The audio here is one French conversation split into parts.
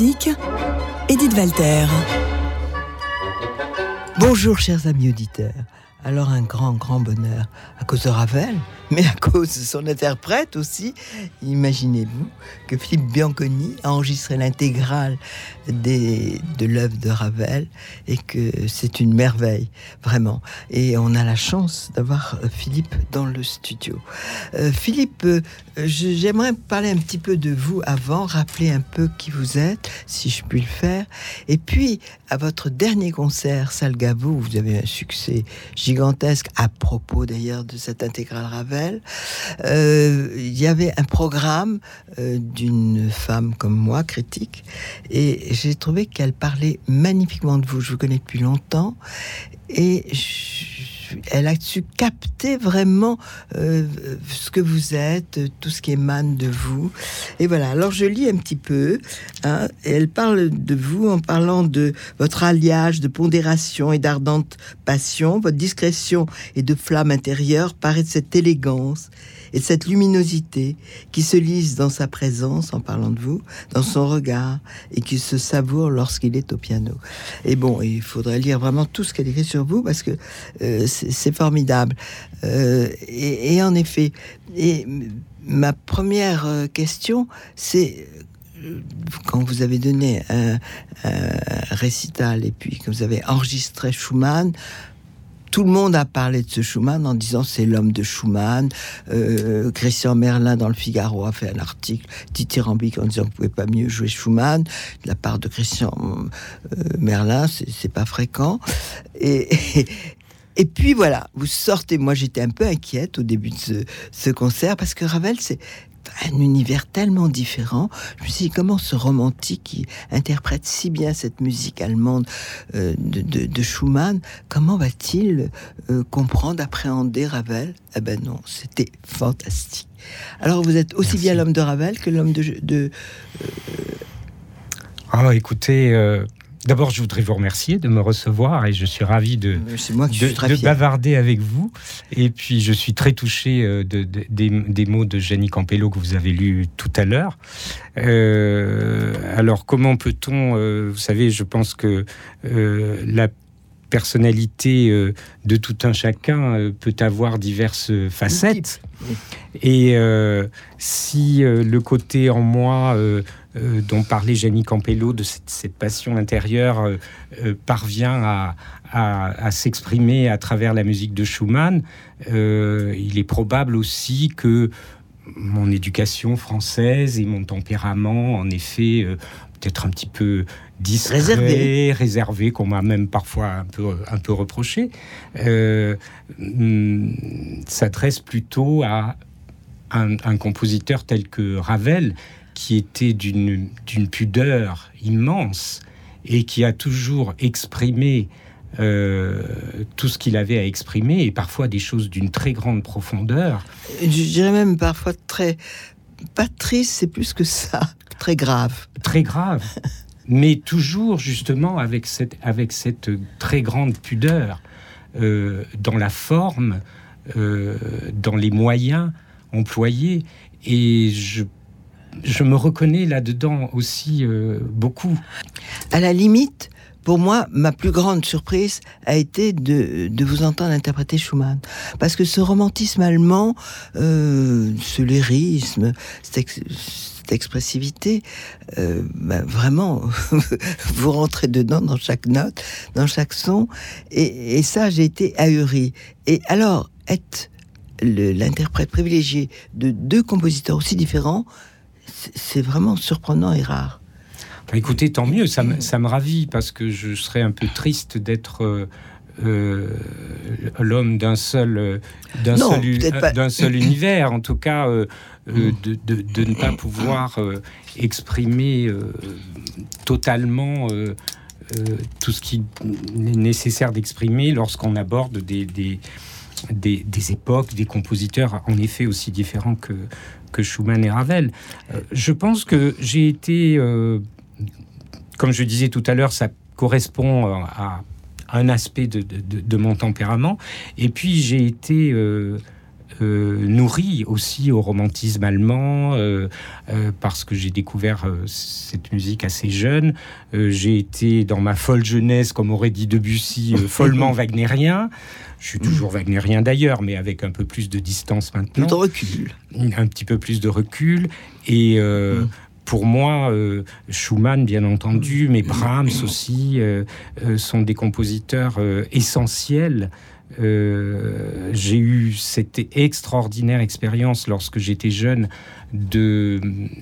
Edith Walter. Bonjour chers amis auditeurs. Alors un grand, grand bonheur à cause de Ravel, mais à cause de son interprète aussi. Imaginez-vous que Philippe Bianconi a enregistré l'intégrale de l'œuvre de Ravel et que c'est une merveille, vraiment. Et on a la chance d'avoir euh, Philippe dans le studio. Euh, Philippe, euh, j'aimerais parler un petit peu de vous avant, rappeler un peu qui vous êtes, si je puis le faire. Et puis, à votre dernier concert, Salgavo, vous avez un succès gigantesque, à propos d'ailleurs de cette intégrale Ravel. Il y avait un programme d'une femme comme moi, critique, et j'ai trouvé qu'elle parlait magnifiquement de vous. Je vous connais depuis longtemps et elle a su capter vraiment euh, ce que vous êtes, tout ce qui émane de vous. Et voilà, alors je lis un petit peu. Hein, elle parle de vous en parlant de votre alliage de pondération et d'ardente passion, votre discrétion et de flamme intérieure paraît de cette élégance et cette luminosité qui se lise dans sa présence, en parlant de vous, dans son regard, et qui se savoure lorsqu'il est au piano. Et bon, il faudrait lire vraiment tout ce qu'elle écrit sur vous, parce que euh, c'est formidable. Euh, et, en effet, et ma première euh, question, c'est quand vous avez donné un, récital et puis que vous avez enregistré Schumann, tout le monde a parlé de ce Schumann en disant c'est l'homme de Schumann. Euh, Christian Merlin dans le Figaro a fait un article dithyrambique en disant vous pouvez pas mieux jouer Schumann. De la part de Christian euh, Merlin, c'est pas fréquent. Et, puis voilà, vous sortez. Moi, j'étais un peu inquiète au début de ce, ce concert parce que Ravel, c'est un univers tellement différent. Je me suis dit, comment ce romantique qui interprète si bien cette musique allemande euh, de, Schumann, comment va-t-il euh, comprendre, appréhender Ravel? Eh ben non, c'était fantastique. Alors vous êtes aussi bien l'homme de Ravel que l'homme de... de euh, Ah, écoutez, D'abord, je voudrais vous remercier de me recevoir et je suis ravi de, de, bavarder avec vous. Et puis, je suis très touché euh, de, des, mots de Jenny Campello que vous avez lus tout à l'heure. Euh, alors, comment peut-on, euh, vous savez, je pense que la personnalité de tout un chacun peut avoir diverses facettes. Et si le côté en moi euh, dont parlait Jenny Campello, de cette, passion intérieure, euh, euh, parvient à, s'exprimer à travers la musique de Schumann, il est probable aussi que mon éducation française et mon tempérament, en effet, peut-être un petit peu discret, réservé, qu'on m'a même parfois un peu, un peu reproché, mm, s'adresse plutôt à un, compositeur tel que Ravel, qui était d'une pudeur immense et qui a toujours exprimé euh, tout ce qu'il avait à exprimer et parfois des choses d'une très grande profondeur. Je dirais même parfois très... Pas triste, c'est plus que ça, très grave. Très grave. mais toujours justement avec cette, avec cette très grande pudeur euh, dans la forme, euh, dans les moyens employés. Et je je me reconnais là-dedans aussi euh, beaucoup. À la limite, pour moi, ma plus grande surprise a été de, vous entendre interpréter Schumann. Parce que ce romantisme allemand, ce lyrisme, cette, expressivité, euh, bah, vraiment, vous rentrez dedans dans chaque note, dans chaque son. Et, ça, j'ai été ahuri. Et alors, être l'interprète privilégié de deux compositeurs aussi différents, c'est vraiment surprenant et rare. écoutez, tant mieux, ça me, ça me, ravit parce que je serais un peu triste d'être euh, euh, l'homme d'un seul, d'un seul, seul, univers, en tout cas, euh, de, de, de, ne pas pouvoir exprimer totalement tout ce qui est nécessaire d'exprimer lorsqu'on aborde des, des des, des, époques, des compositeurs en effet aussi différents que, que Schumann et Ravel. Euh, je pense que j'ai été, euh, comme je disais tout à l'heure, ça correspond euh, à un aspect de, mon tempérament. Et puis j'ai été nourri aussi au romantisme allemand, parce que j'ai découvert cette musique assez jeune. j'ai été dans ma folle jeunesse, comme aurait dit Debussy, follement wagnérien. Je suis toujours wagnérien d'ailleurs, mais avec un peu plus de distance maintenant. De recul. Un petit peu plus de recul. Et mm. Pour moi, Schumann, bien entendu, mais Brahms aussi, sont des compositeurs essentiels euh, j'ai eu cette extraordinaire expérience lorsque j'étais jeune de,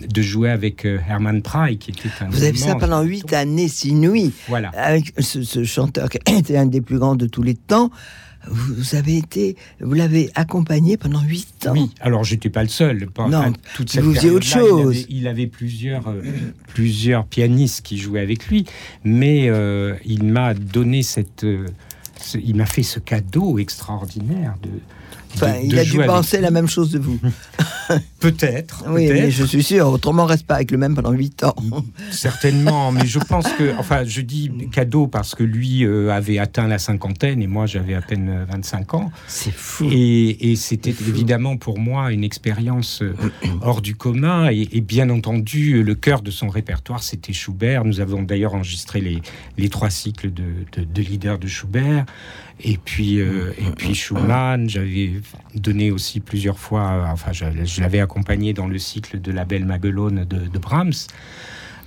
de jouer avec euh, Herman Prey, qui était un. Vous avez ça pendant huit années, six nuits. Voilà. Avec ce, chanteur qui était un des plus grands de tous les temps. Vous avez été, vous l'avez accompagné pendant huit ans. Oui, alors j'étais pas le seul. non, toute vous faisiez autre chose. Il avait, plusieurs, euh, plusieurs pianistes qui jouaient avec lui, mais il m'a donné cette il m'a fait ce cadeau extraordinaire de, il a dû penser la même chose de vous. peut-être. Oui, mais je suis sûr. Autrement, on reste pas avec le même pendant 8 ans. Certainement, mais je pense que, enfin, je dis cadeau parce que lui euh, avait atteint la cinquantaine et moi j'avais à peine 25 ans. C'est fou. Et, c'était évidemment pour moi une expérience euh, hors du commun. Et, bien entendu, le cœur de son répertoire, c'était Schubert. Nous avons d'ailleurs enregistré les, les trois cycles de, de, de leader de Schubert. Et puis, euh, et puis Schumann, j'avais donné aussi plusieurs fois, enfin, je, l'avais accompagné dans le cycle de la Belle Maguelone de, de Brahms.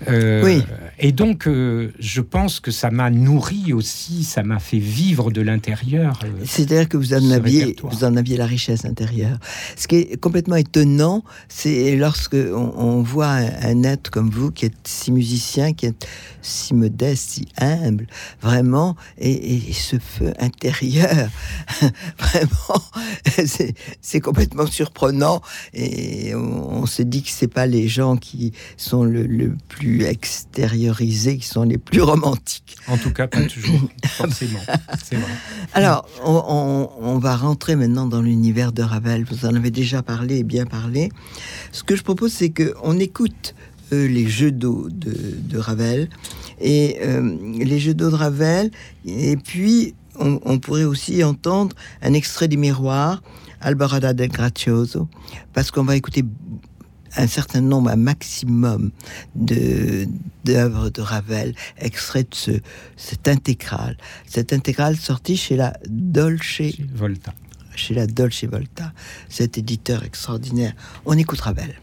Euh, oui. Et donc, euh, je pense que ça m'a nourri aussi, ça m'a fait vivre de l'intérieur. Euh, C'est-à-dire que vous en, aviez, vous en aviez la richesse intérieure. Ce qui est complètement étonnant, c'est lorsque on, voit un, être comme vous, qui est si musicien, qui est si modeste, si humble, vraiment, et, ce feu intérieur, vraiment, c'est complètement surprenant. Et on, se dit que c'est pas les gens qui sont le plus extériorisés qui sont les plus romantiques. En tout cas, pas toujours, forcément. Vrai. Alors, on, va rentrer maintenant dans l'univers de Ravel. Vous en avez déjà parlé et bien parlé. Ce que je propose, c'est qu'on écoute euh, les jeux d'eau de, Ravel et euh, les jeux d'eau de Ravel. Et puis, on, on, pourrait aussi entendre un extrait du miroir, Albarada del Grazioso, parce qu'on va écouter un certain nombre, un maximum de d'œuvres de Ravel, extraits de ce, cette intégrale. Cette intégrale sortie chez la Dolce Volta. Chez la Dolce Volta, cet éditeur extraordinaire. On écoute Ravel.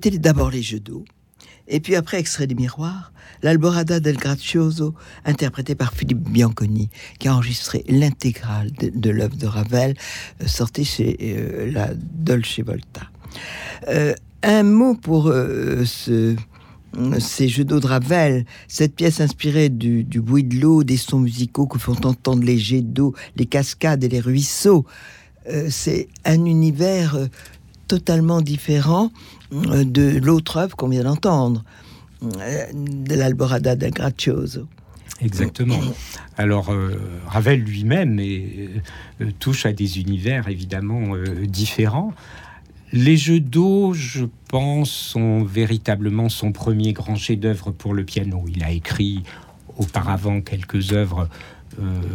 C'était d'abord les jeux d'eau, et puis après, extrait des miroirs, l'Alborada del Grazioso, interprété par Philippe Bianconi, qui a enregistré l'intégrale de, l'œuvre de Ravel, euh, sortie chez euh, la Dolce Volta. Euh, un mot pour ce, ces jeux d'eau de Ravel, cette pièce inspirée du, du bruit de l'eau, des sons musicaux que font entendre les jets d'eau, les cascades et les ruisseaux. c'est un univers totalement différent euh, de l'autre œuvre qu'on vient d'entendre, euh, de l'Alborada del Grazioso. Exactement. Alors, euh, Ravel lui-même touche à des univers évidemment différents. Les jeux d'eau, je pense, sont véritablement son premier grand chef-d'œuvre pour le piano. Il a écrit auparavant quelques œuvres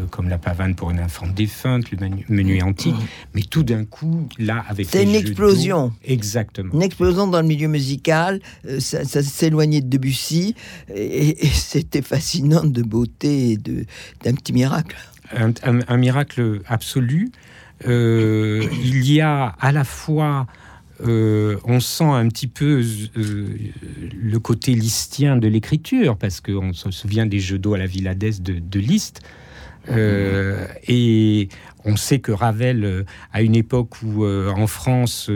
comme la pavane pour une infante défunte, le menu, antique. Mm. Mais tout d'un coup, là, avec c'est une explosion. Exactement. Une explosion dans le milieu musical. ça, s'éloignait de Debussy et, c'était fascinant de beauté et de d'un petit miracle. un miracle absolu. il y a à la fois euh, on sent un petit peu euh, le côté listien de l'écriture, parce qu'on se souvient des jeux d'eau à la Villa de, de Liszt. Euh, et on sait que Ravel, à une époque où en France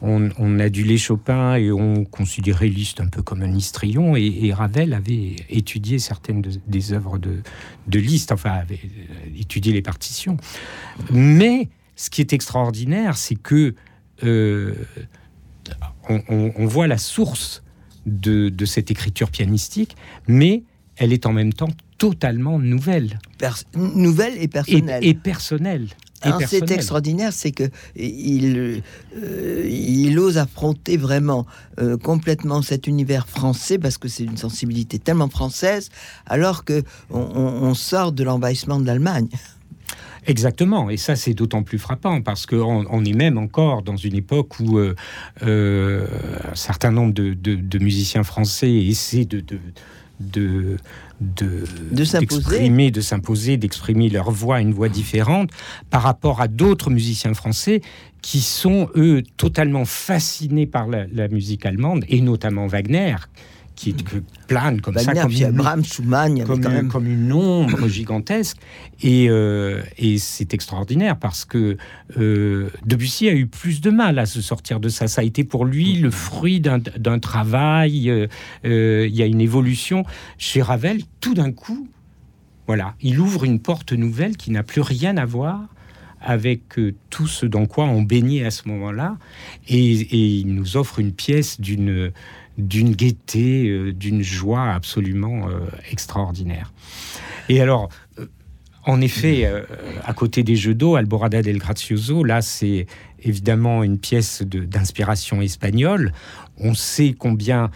on, on, adulait Chopin et on considérait Liszt un peu comme un histrion, et, Ravel avait étudié certaines des œuvres de, de Liszt, enfin avait étudié les partitions. Mais ce qui est extraordinaire, c'est que euh, on, voit la source de, cette écriture pianistique, mais elle est en même temps totalement nouvelle. nouvelle et personnelle. Et, personnelle. C'est extraordinaire, c'est que il, euh, il ose affronter vraiment euh, complètement cet univers français parce que c'est une sensibilité tellement française, alors que on sort de l'envahissement de l'Allemagne. Exactement, et ça c'est d'autant plus frappant parce qu'on on est même encore dans une époque où euh, euh, un certain nombre de, musiciens français essaient de, de, de d'exprimer, de s'imposer, d'exprimer leur voix, une voix différente par rapport à d'autres musiciens français qui sont eux totalement fascinés par la musique allemande et notamment Wagner, qui plane comme ça, comme une, comme, comme, une ombre gigantesque. Et, euh, et c'est extraordinaire parce que euh, Debussy a eu plus de mal à se sortir de ça. Ça a été pour lui le fruit d'un travail. Euh, il y a une évolution. Chez Ravel, tout d'un coup, voilà, il ouvre une porte nouvelle qui n'a plus rien à voir avec tout ce dans quoi on baignait à ce moment-là, et, et, il nous offre une pièce d'une d'une gaieté, euh, d'une joie absolument euh, extraordinaire. Et alors, euh, en effet, à côté des jeux d'eau, Alborada del Gracioso, là, c'est évidemment une pièce d'inspiration espagnole. On sait combien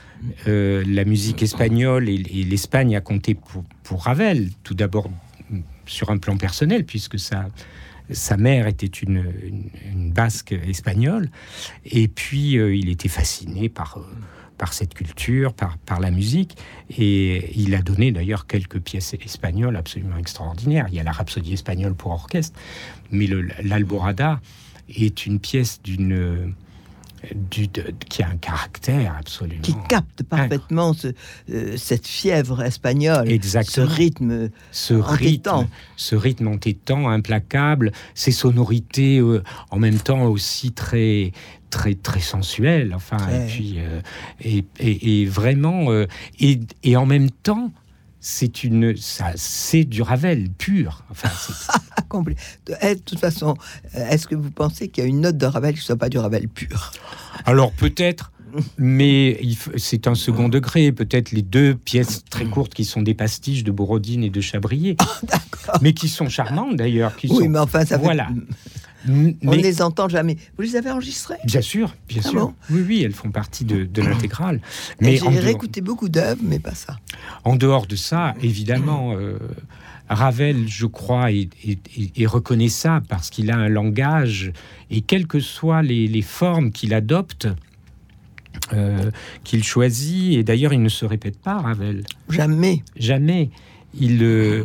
la musique espagnole et, l'Espagne a compté pour, Ravel, tout d'abord sur un plan personnel, puisque sa, sa mère était une, basque espagnole, et puis il était fasciné par par cette culture, par, par la musique. Et il a donné d'ailleurs quelques pièces espagnoles absolument extraordinaires. Il y a la Rhapsodie espagnole pour orchestre, mais l'Alborada est une pièce d'une du, qui a un caractère absolument. Qui capte parfaitement ce, euh, cette fièvre espagnole. Exactement. Ce rythme. Ce rythme, ce rythme entêtant, implacable, ces sonorités euh, en même temps aussi très très très sensuelles. Enfin, et puis euh, et, et, vraiment et, et en même temps c'est une, ça, c'est du Ravel pur. Enfin, eh, de toute façon, euh, est-ce que vous pensez qu'il y a une note de Ravel qui ne soit pas du Ravel pur? Alors peut-être. Mais c'est un second degré. Peut-être les deux pièces très courtes qui sont des pastiches de Borodine et de Chabrier, mais qui sont charmantes d'ailleurs. oui, mais enfin, ça voilà. On ne les entend jamais. Vous les avez enregistrées Bien sûr, bien ah sûr. oui, oui, elles font partie de, l'intégrale. Mais j'ai réécouté beaucoup d'œuvres, mais pas ça. En dehors de ça, évidemment, euh, Ravel, je crois, est, reconnaissable parce qu'il a un langage et quelles que soient les, formes qu'il adopte, euh, qu'il choisit, et d'ailleurs, il ne se répète pas, Ravel. Jamais. Jamais. Il, euh,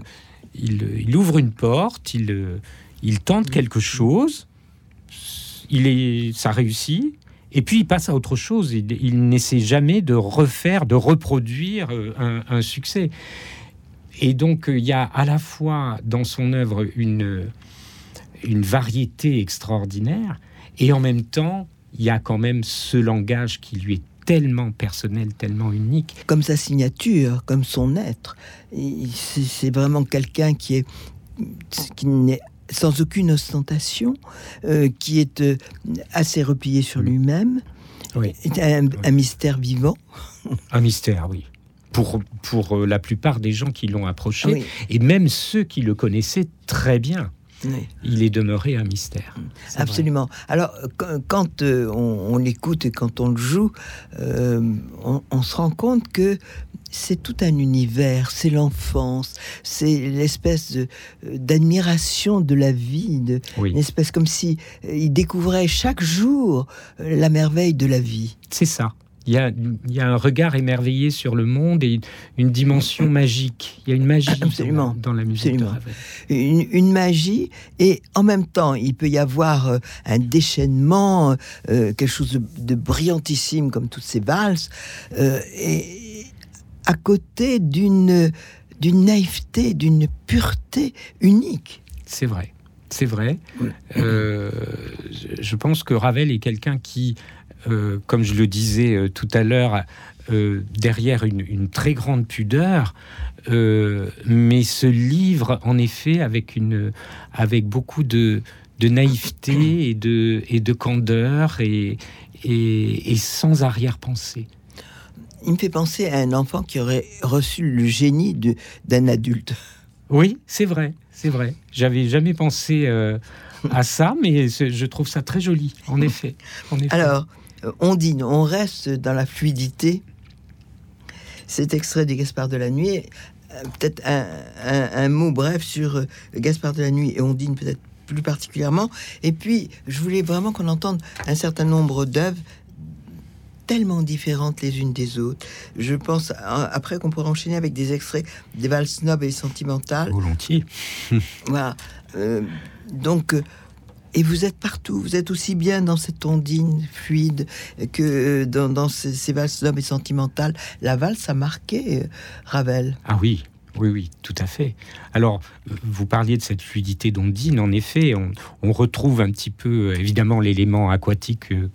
il, il, ouvre une porte, il il tente quelque chose, il est, ça réussit, et puis il passe à autre chose. Il, n'essaie jamais de refaire, de reproduire euh, un, succès. Et donc il y a à la fois dans son œuvre une, une variété extraordinaire, et en même temps il y a quand même ce langage qui lui est tellement personnel, tellement unique. Comme sa signature, comme son être. C'est vraiment quelqu'un qui est qui n'est sans aucune ostentation, euh, qui est euh, assez replié sur lui-même. Oui. Un, un, mystère vivant. Un mystère, oui. Pour, pour euh, la plupart des gens qui l'ont approché, et même ceux qui le connaissaient très bien. Il est demeuré un mystère. Absolument. Alors, quand euh, on, l'écoute et quand on le joue, euh, on, se rend compte que c'est tout un univers, c'est l'enfance, c'est l'espèce d'admiration de, la vie, de, une espèce comme si euh, il découvrait chaque jour la merveille de la vie. C'est ça. Il y, a, un regard émerveillé sur le monde et une, dimension magique. Il y a une magie Absolument. Dans, la musique de Ravel. Une, magie et en même temps, il peut y avoir euh, un déchaînement, euh, quelque chose de, brillantissime comme toutes ces valses, euh, et à côté d'une d'une naïveté, d'une pureté unique. C'est vrai, c'est vrai. je pense que Ravel est quelqu'un qui euh, comme je le disais euh, tout à l'heure, euh, derrière une, très grande pudeur, mais ce livre, en effet, avec, une, avec beaucoup de, naïveté et de, et de candeur et, et, sans arrière-pensée. Il me fait penser à un enfant qui aurait reçu le génie d'un adulte. Oui, c'est vrai, c'est vrai. J'avais jamais pensé à ça, mais je trouve ça très joli, en effet. En effet. Alors, on dit, on reste dans la fluidité. Cet extrait de Gaspard de la Nuit, euh, peut-être un, mot bref sur euh, Gaspard de la Nuit et Ondine peut-être plus particulièrement. Et puis, je voulais vraiment qu'on entende un certain nombre d'œuvres tellement différentes les unes des autres. Je pense après qu'on pourrait enchaîner avec des extraits des valses nobles et sentimentales. Volontiers. voilà. donc, et vous êtes partout, vous êtes aussi bien dans cette ondine fluide que dans, ces, valses d'hommes et sentimentales. La valse a marqué euh, Ravel. Ah oui, oui, oui, tout à fait. Alors, vous parliez de cette fluidité d'ondine. En effet, on, retrouve un petit peu, évidemment, l'élément aquatique euh,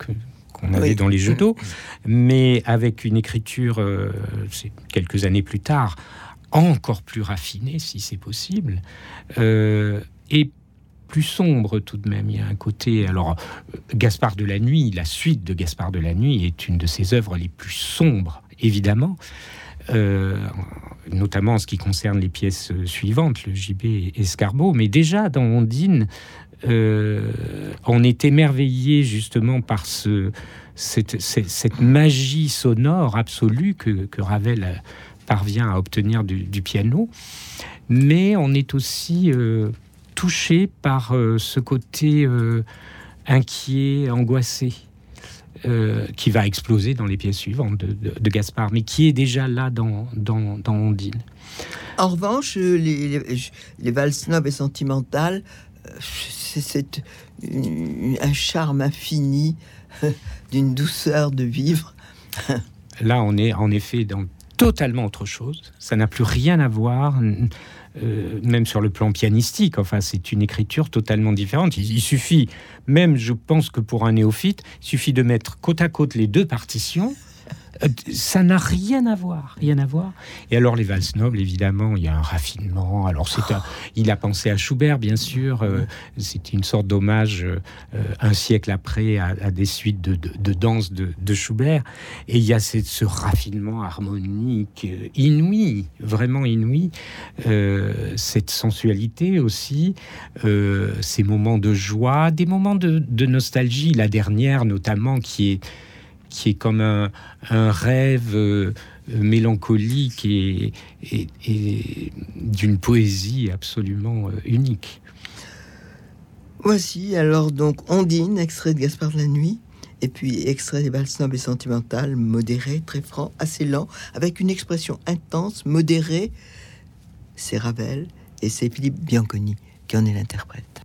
qu'on avait dans les jeux d'eau, mais avec une écriture, euh, c'est quelques années plus tard, encore plus raffinée, si c'est possible. et plus sombre tout de même. Il y a un côté. Alors, Gaspard de la Nuit, la suite de Gaspard de la Nuit est une de ses œuvres les plus sombres, évidemment. Euh, notamment en ce qui concerne les pièces suivantes, le gibet escargot. Mais déjà, dans Ondine, euh, on est émerveillé justement par ce, cette, magie sonore absolue que, Ravel parvient à obtenir du, piano. Mais on est aussi euh, touché par euh, ce côté euh, inquiet, angoissé. Euh, qui va exploser dans les pièces suivantes de, Gaspard, mais qui est déjà là dans, dans, Ondine. En revanche, les, les, valses nobles et sentimentales, c'est un charme infini, d'une douceur de vivre. là, on est en effet dans totalement autre chose. Ça n'a plus rien à voir. Euh, même sur le plan pianistique. Enfin, c'est une écriture totalement différente. Il, suffit, même je pense que pour un néophyte, il suffit de mettre côte à côte les deux partitions ça n'a rien à voir, rien à voir. Et alors les valses nobles, évidemment, il y a un raffinement. Alors c'est il a pensé à Schubert, bien sûr. Euh, c'est une sorte d'hommage euh, un siècle après à, des suites de, de, danse de, Schubert. Et il y a ce raffinement harmonique inouï, vraiment inouï. cette sensualité aussi, ces moments de joie, des moments de nostalgie. La dernière, notamment, qui est qui est comme un, rêve euh, mélancolique et, d'une poésie absolument euh, unique. Voici alors donc Ondine, extrait de Gaspard de la Nuit, et puis extrait des valses nobles et sentimentales, modéré, très franc, assez lent, avec une expression intense, modérée. C'est Ravel et c'est Philippe Bianconi qui en est l'interprète.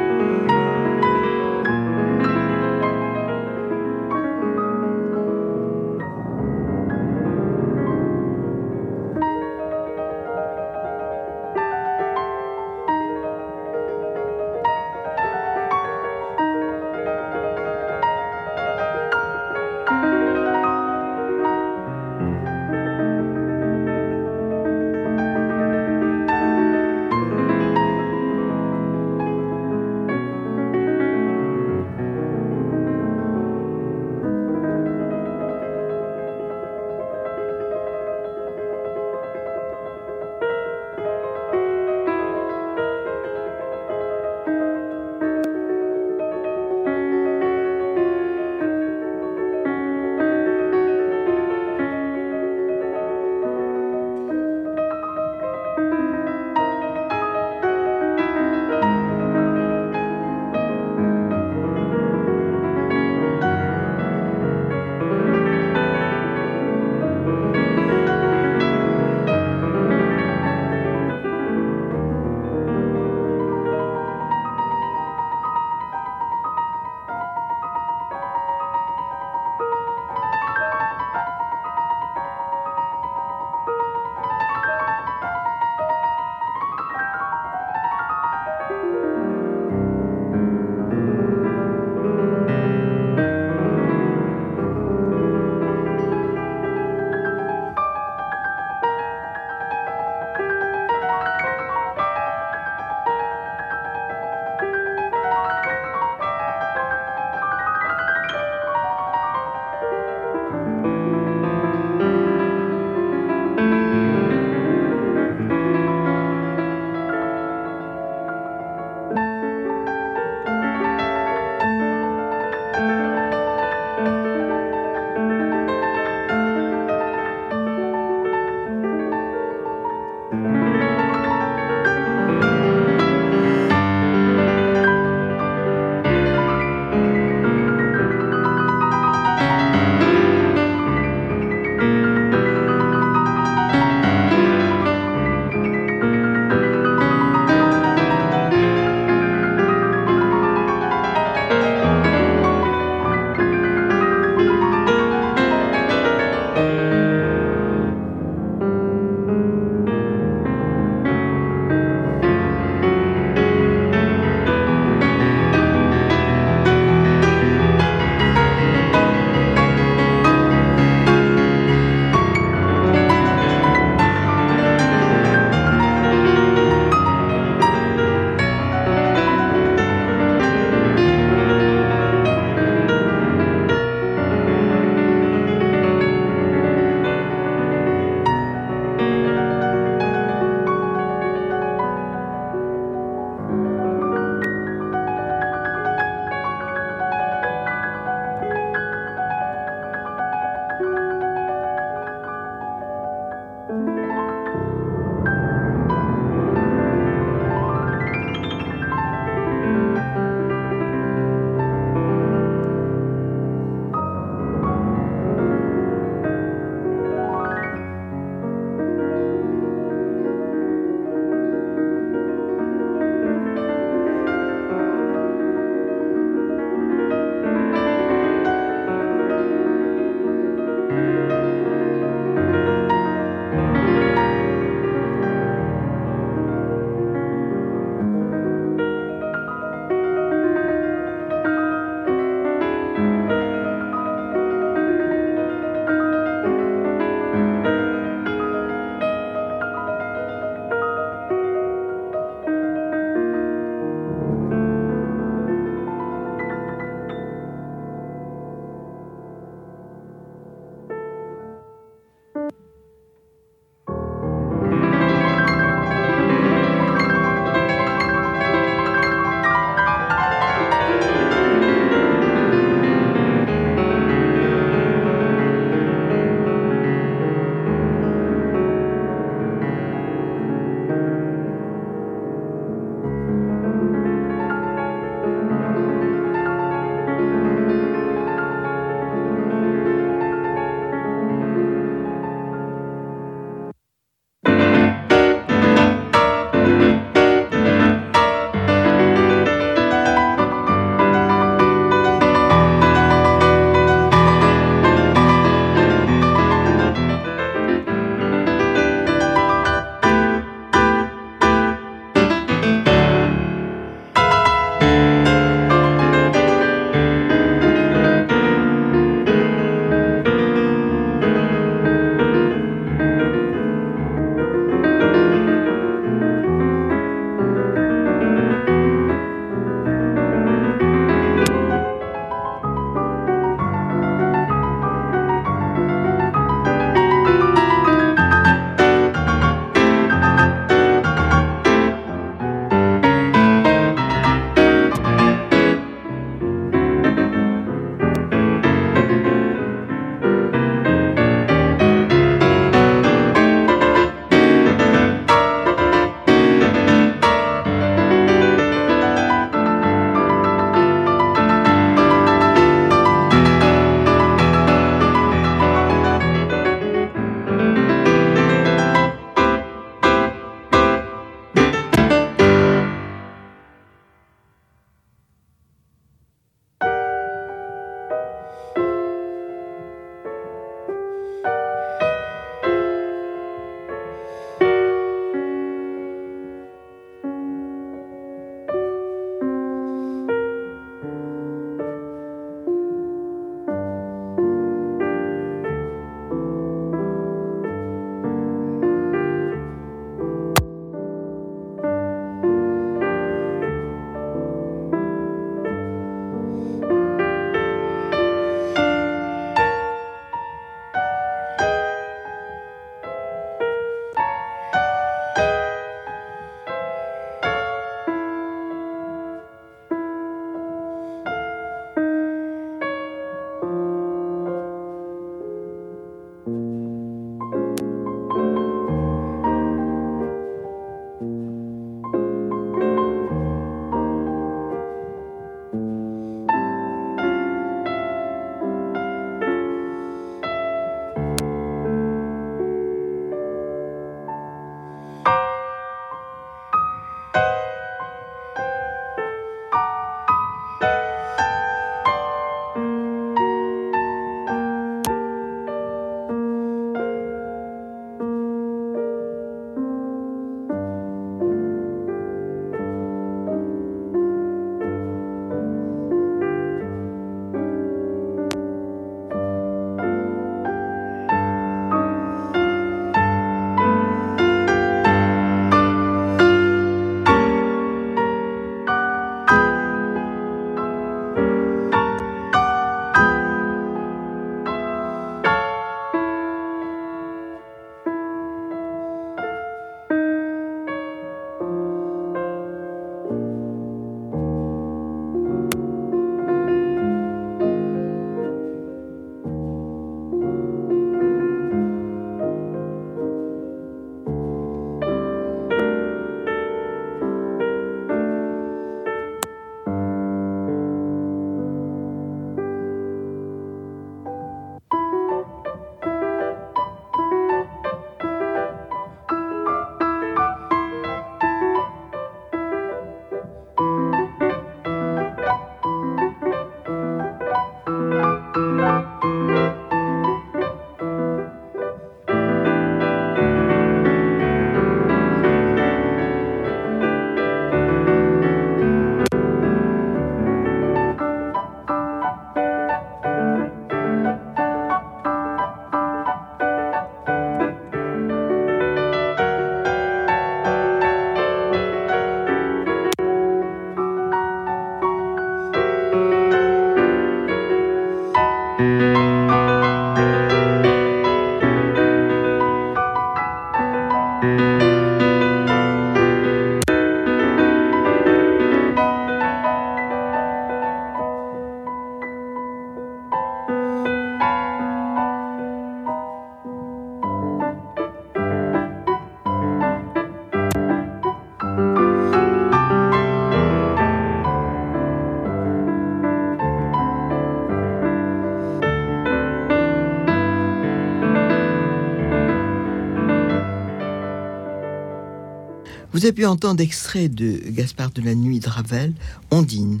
Vous avez pu entendre extrait de Gaspard de la Nuit de Ravel, Ondine,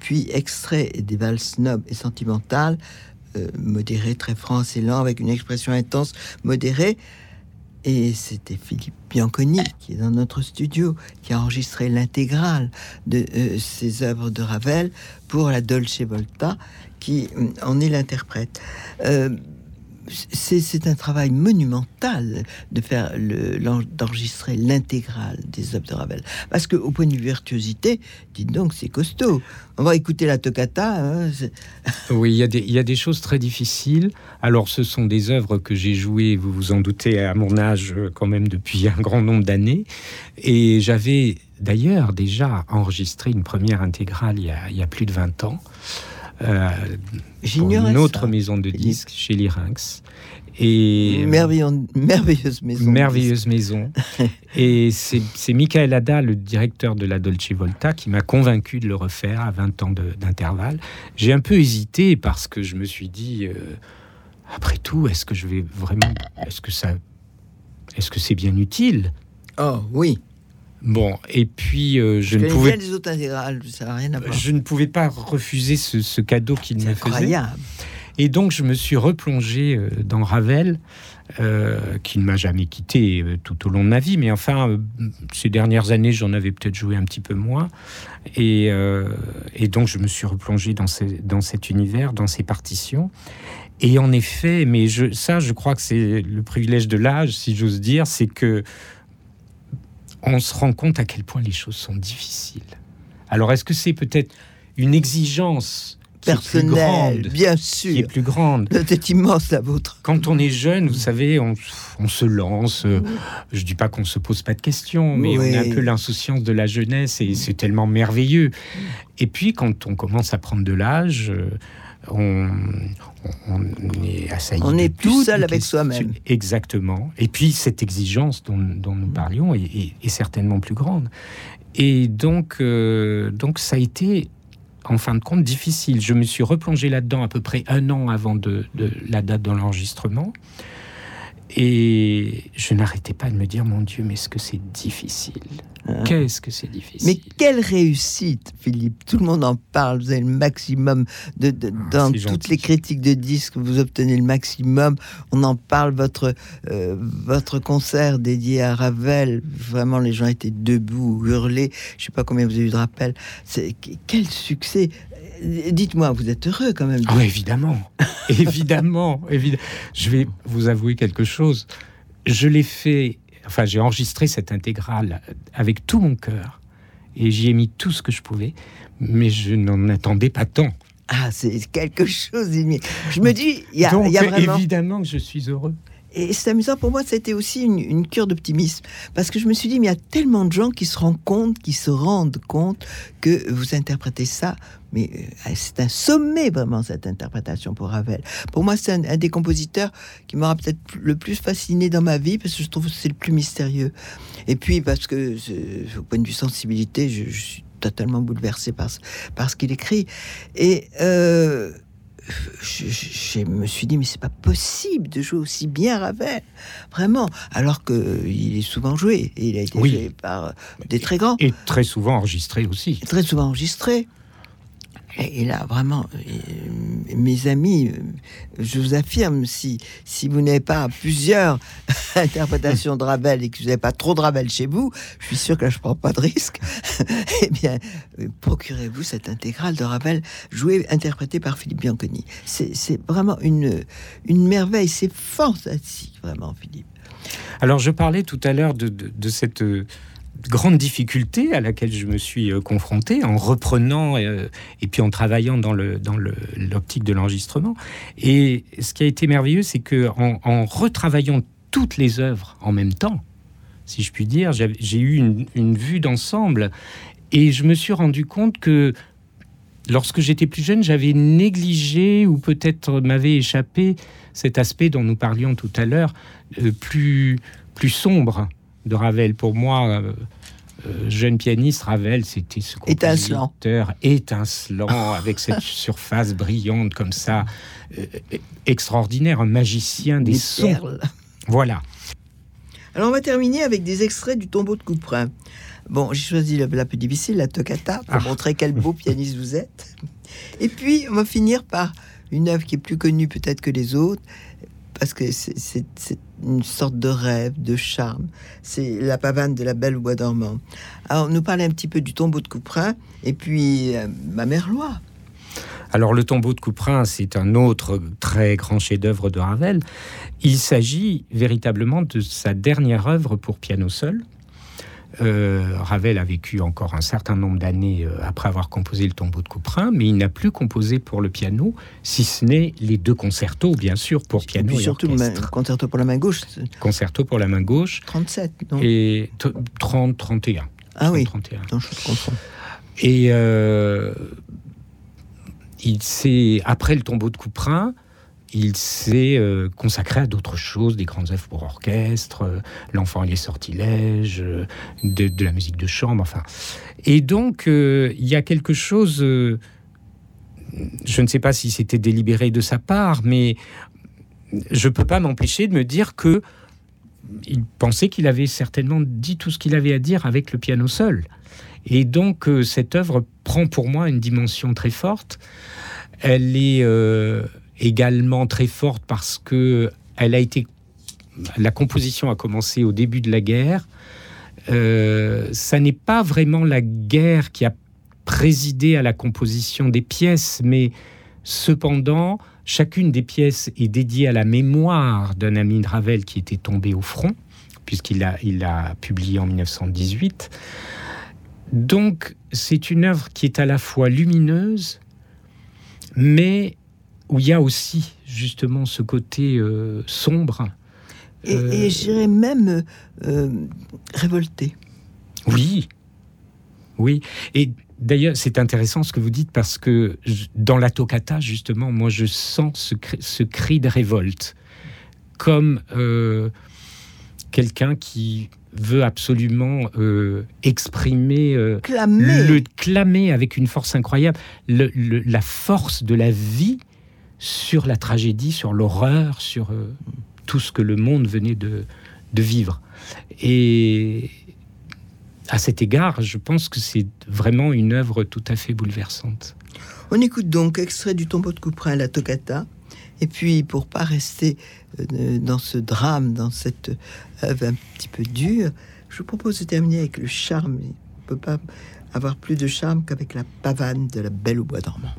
puis extrait des valses nobles et sentimentales, euh, modéré, très franc et lent, avec une expression intense, modérée. Et c'était Philippe Bianconi, qui est dans notre studio, qui a enregistré l'intégrale de euh, ces œuvres de Ravel pour la Dolce Volta, qui euh, en est l'interprète c'est un travail monumental de faire d'enregistrer l'intégrale des œuvres de Ravel. Parce que au point de vue virtuosité, dites donc, c'est costaud. On va écouter la toccata. Hein, oui, il y, a des, choses très difficiles. Alors, ce sont des œuvres que j'ai jouées, vous vous en doutez, à mon âge, quand même depuis un grand nombre d'années. Et j'avais d'ailleurs déjà enregistré une première intégrale il y a, il y a plus de 20 ans euh, une autre maison de disques chez Lyrinx. Et merveilleuse maison. Merveilleuse maison. et c'est Michael Ada, le directeur de la Dolce Volta, qui m'a convaincu de le refaire à 20 ans d'intervalle. J'ai un peu hésité parce que je me suis dit, euh, après tout, est-ce que je vais vraiment, est-ce que ça, est-ce que c'est bien utile? Oh oui. Bon, et puis euh, je, ne pouvais les autres intégrales, ça rien à voir. Je ne pouvais pas refuser ce, cadeau qu'il me faisait. Et donc je me suis replongé euh, dans Ravel, euh, qui ne m'a jamais quitté tout au long de ma vie, mais enfin ces dernières années j'en avais peut-être joué un petit peu moins, et, et, donc je me suis replongé dans cet univers, dans ces partitions. Et en effet, mais je, ça je crois que c'est le privilège de l'âge, si j'ose dire, c'est que on se rend compte à quel point les choses sont difficiles. Alors, est-ce que c'est peut-être une exigence personnelle, bien sûr, qui est plus grande? C'est immense la vôtre. Quand on est jeune, vous savez, on, se lance. Euh, je dis pas qu'on se pose pas de questions, mais on a un peu l'insouciance de la jeunesse et c'est tellement merveilleux. Et puis, quand on commence à prendre de l'âge, euh, on, on, est assailli. On est plus seul avec soi-même. Exactement. Et puis cette exigence dont, nous parlions est, certainement plus grande. Et donc, euh, donc ça a été en fin de compte difficile. Je me suis replongé là-dedans à peu près un an avant de, de la date de l'enregistrement. Et je n'arrêtais pas de me dire, mon Dieu, mais est-ce que c'est difficile? Ah. Qu'est-ce que c'est difficile? Mais quelle réussite, Philippe? Tout le monde en parle. Vous avez le maximum de, ah, dans toutes les critiques de disques. Vous obtenez le maximum. On en parle. Votre euh, votre concert dédié à Ravel, vraiment, les gens étaient debout, hurlés. Je sais pas combien vous avez eu de rappels. C'est quel succès Dites-moi, vous êtes heureux quand même. Ah évidemment, évidemment, évidemment. Je vais vous avouer quelque chose. Je l'ai fait, enfin, j'ai enregistré cette intégrale avec tout mon cœur et j'y ai mis tout ce que je pouvais, mais je n'en attendais pas tant. Ah, c'est quelque chose. Je me dis, il y a, y a vraiment... évidemment que je suis heureux. Et c'est amusant pour moi, c'était aussi une, cure d'optimisme. Parce que je me suis dit, mais il y a tellement de gens qui se rendent compte, qui se rendent compte que vous interprétez ça. Mais euh, c'est un sommet, vraiment, cette interprétation pour Ravel. Pour moi, c'est un, des compositeurs qui m'aura peut-être le plus fasciné dans ma vie, parce que je trouve que c'est le plus mystérieux. Et puis, parce que, au point de vue sensibilité, je, suis totalement bouleversé par, par ce qu'il écrit. Et. Euh, je, me suis dit, mais c'est pas possible de jouer aussi bien Ravel, vraiment, alors qu'il est souvent joué, et il a été joué par des très grands. Et très souvent enregistré aussi. Très souvent enregistré. Et, là, vraiment, euh, mes amis, euh, je vous affirme, si, si vous n'avez pas plusieurs interprétations de Ravel et que vous n'avez pas trop de Ravel chez vous, je suis sûr que là, je ne prends pas de risque. eh bien, euh, procurez-vous cette intégrale de Ravel jouée, interprétée par Philippe Bianconi. C'est vraiment une, une merveille, c'est fantastique, vraiment, Philippe. Alors, je parlais tout à l'heure de, de, cette grande difficulté à laquelle je me suis euh, confronté en reprenant euh, et puis en travaillant dans le dans l'optique de l'enregistrement. Et ce qui a été merveilleux, c'est que en, retravaillant toutes les œuvres en même temps, si je puis dire, j'ai eu une, vue d'ensemble et je me suis rendu compte que lorsque j'étais plus jeune, j'avais négligé ou peut-être m'avait échappé cet aspect dont nous parlions tout à l'heure, euh, plus plus sombre de Ravel. Pour moi, euh, euh, jeune pianiste, Ravel, c'était ce étincelant, étincelant avec cette surface brillante comme ça, euh, extraordinaire, un magicien des, sons. Voilà. Alors on va terminer avec des extraits du tombeau de Couperin. Bon, j'ai choisi la, plus difficile, la toccata, pour ah. montrer quel beau pianiste vous êtes. Et puis on va finir par une œuvre qui est plus connue peut-être que les autres, parce que c'est une sorte de rêve, de charme. C'est la pavane de la Belle Bois dormant. Alors, nous parler un petit peu du tombeau de Couperin et puis euh, ma mère Loi. Alors, le tombeau de Couperin, c'est un autre très grand chef-d'œuvre de Ravel. Il s'agit véritablement de sa dernière œuvre pour piano seul, euh, Ravel a vécu encore un certain nombre d'années euh, après avoir composé le tombeau de Couperin, mais il n'a plus composé pour le piano, si ce n'est les deux concertos, bien sûr, pour piano et, surtout le concerto pour la main gauche. Concerto pour la main gauche. 37, non? Et 30, 31. Ah oui, 31. Non, je comprends. Et euh, il s'est, après le tombeau de Couperin, il s'est euh, consacré à d'autres choses, des grandes œuvres pour orchestre, euh, L'enfant et les sortilèges, euh, de, la musique de chambre, enfin. Et donc, il y a quelque chose, je ne sais pas si c'était délibéré de sa part, mais je ne peux pas m'empêcher de me dire que il pensait qu'il avait certainement dit tout ce qu'il avait à dire avec le piano seul. Et donc, cette œuvre prend pour moi une dimension très forte. Elle est également très forte parce que elle a été la composition a commencé au début de la guerre. Euh, ça n'est pas vraiment la guerre qui a présidé à la composition des pièces, mais cependant, chacune des pièces est dédiée à la mémoire d'un ami de Ravel qui était tombé au front, puisqu'il a, il a publié en 1918. Donc, c'est une œuvre qui est à la fois lumineuse, mais où il y a aussi justement ce côté euh, sombre. Et, euh, j'irais même euh, révolté. Oui, oui. Et d'ailleurs, c'est intéressant ce que vous dites parce que dans la toccata, justement, moi, je sens ce, ce cri de révolte, comme quelqu'un qui veut absolument exprimer, clamer. le clamer avec une force incroyable, la force de la vie sur la tragédie, sur l'horreur, sur euh, tout ce que le monde venait de, vivre. Et à cet égard, je pense que c'est vraiment une œuvre tout à fait bouleversante. On écoute donc extrait du tombeau de Couperin, la toccata. Et puis, pour pas rester euh, dans ce drame, dans cette œuvre un petit peu dure, je vous propose de terminer avec le charme. On peut pas avoir plus de charme qu'avec la pavane de la Belle au bois dormant.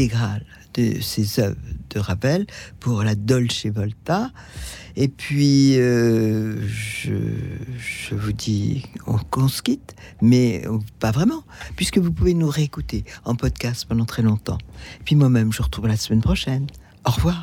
L'intégrale de ses œuvres de Ravel pour la Dolce Volta. Et puis, euh, je, vous dis qu'on se quitte, mais pas vraiment, puisque vous pouvez nous réécouter en podcast pendant très longtemps. Puis moi-même, je retrouve la semaine prochaine. Au revoir.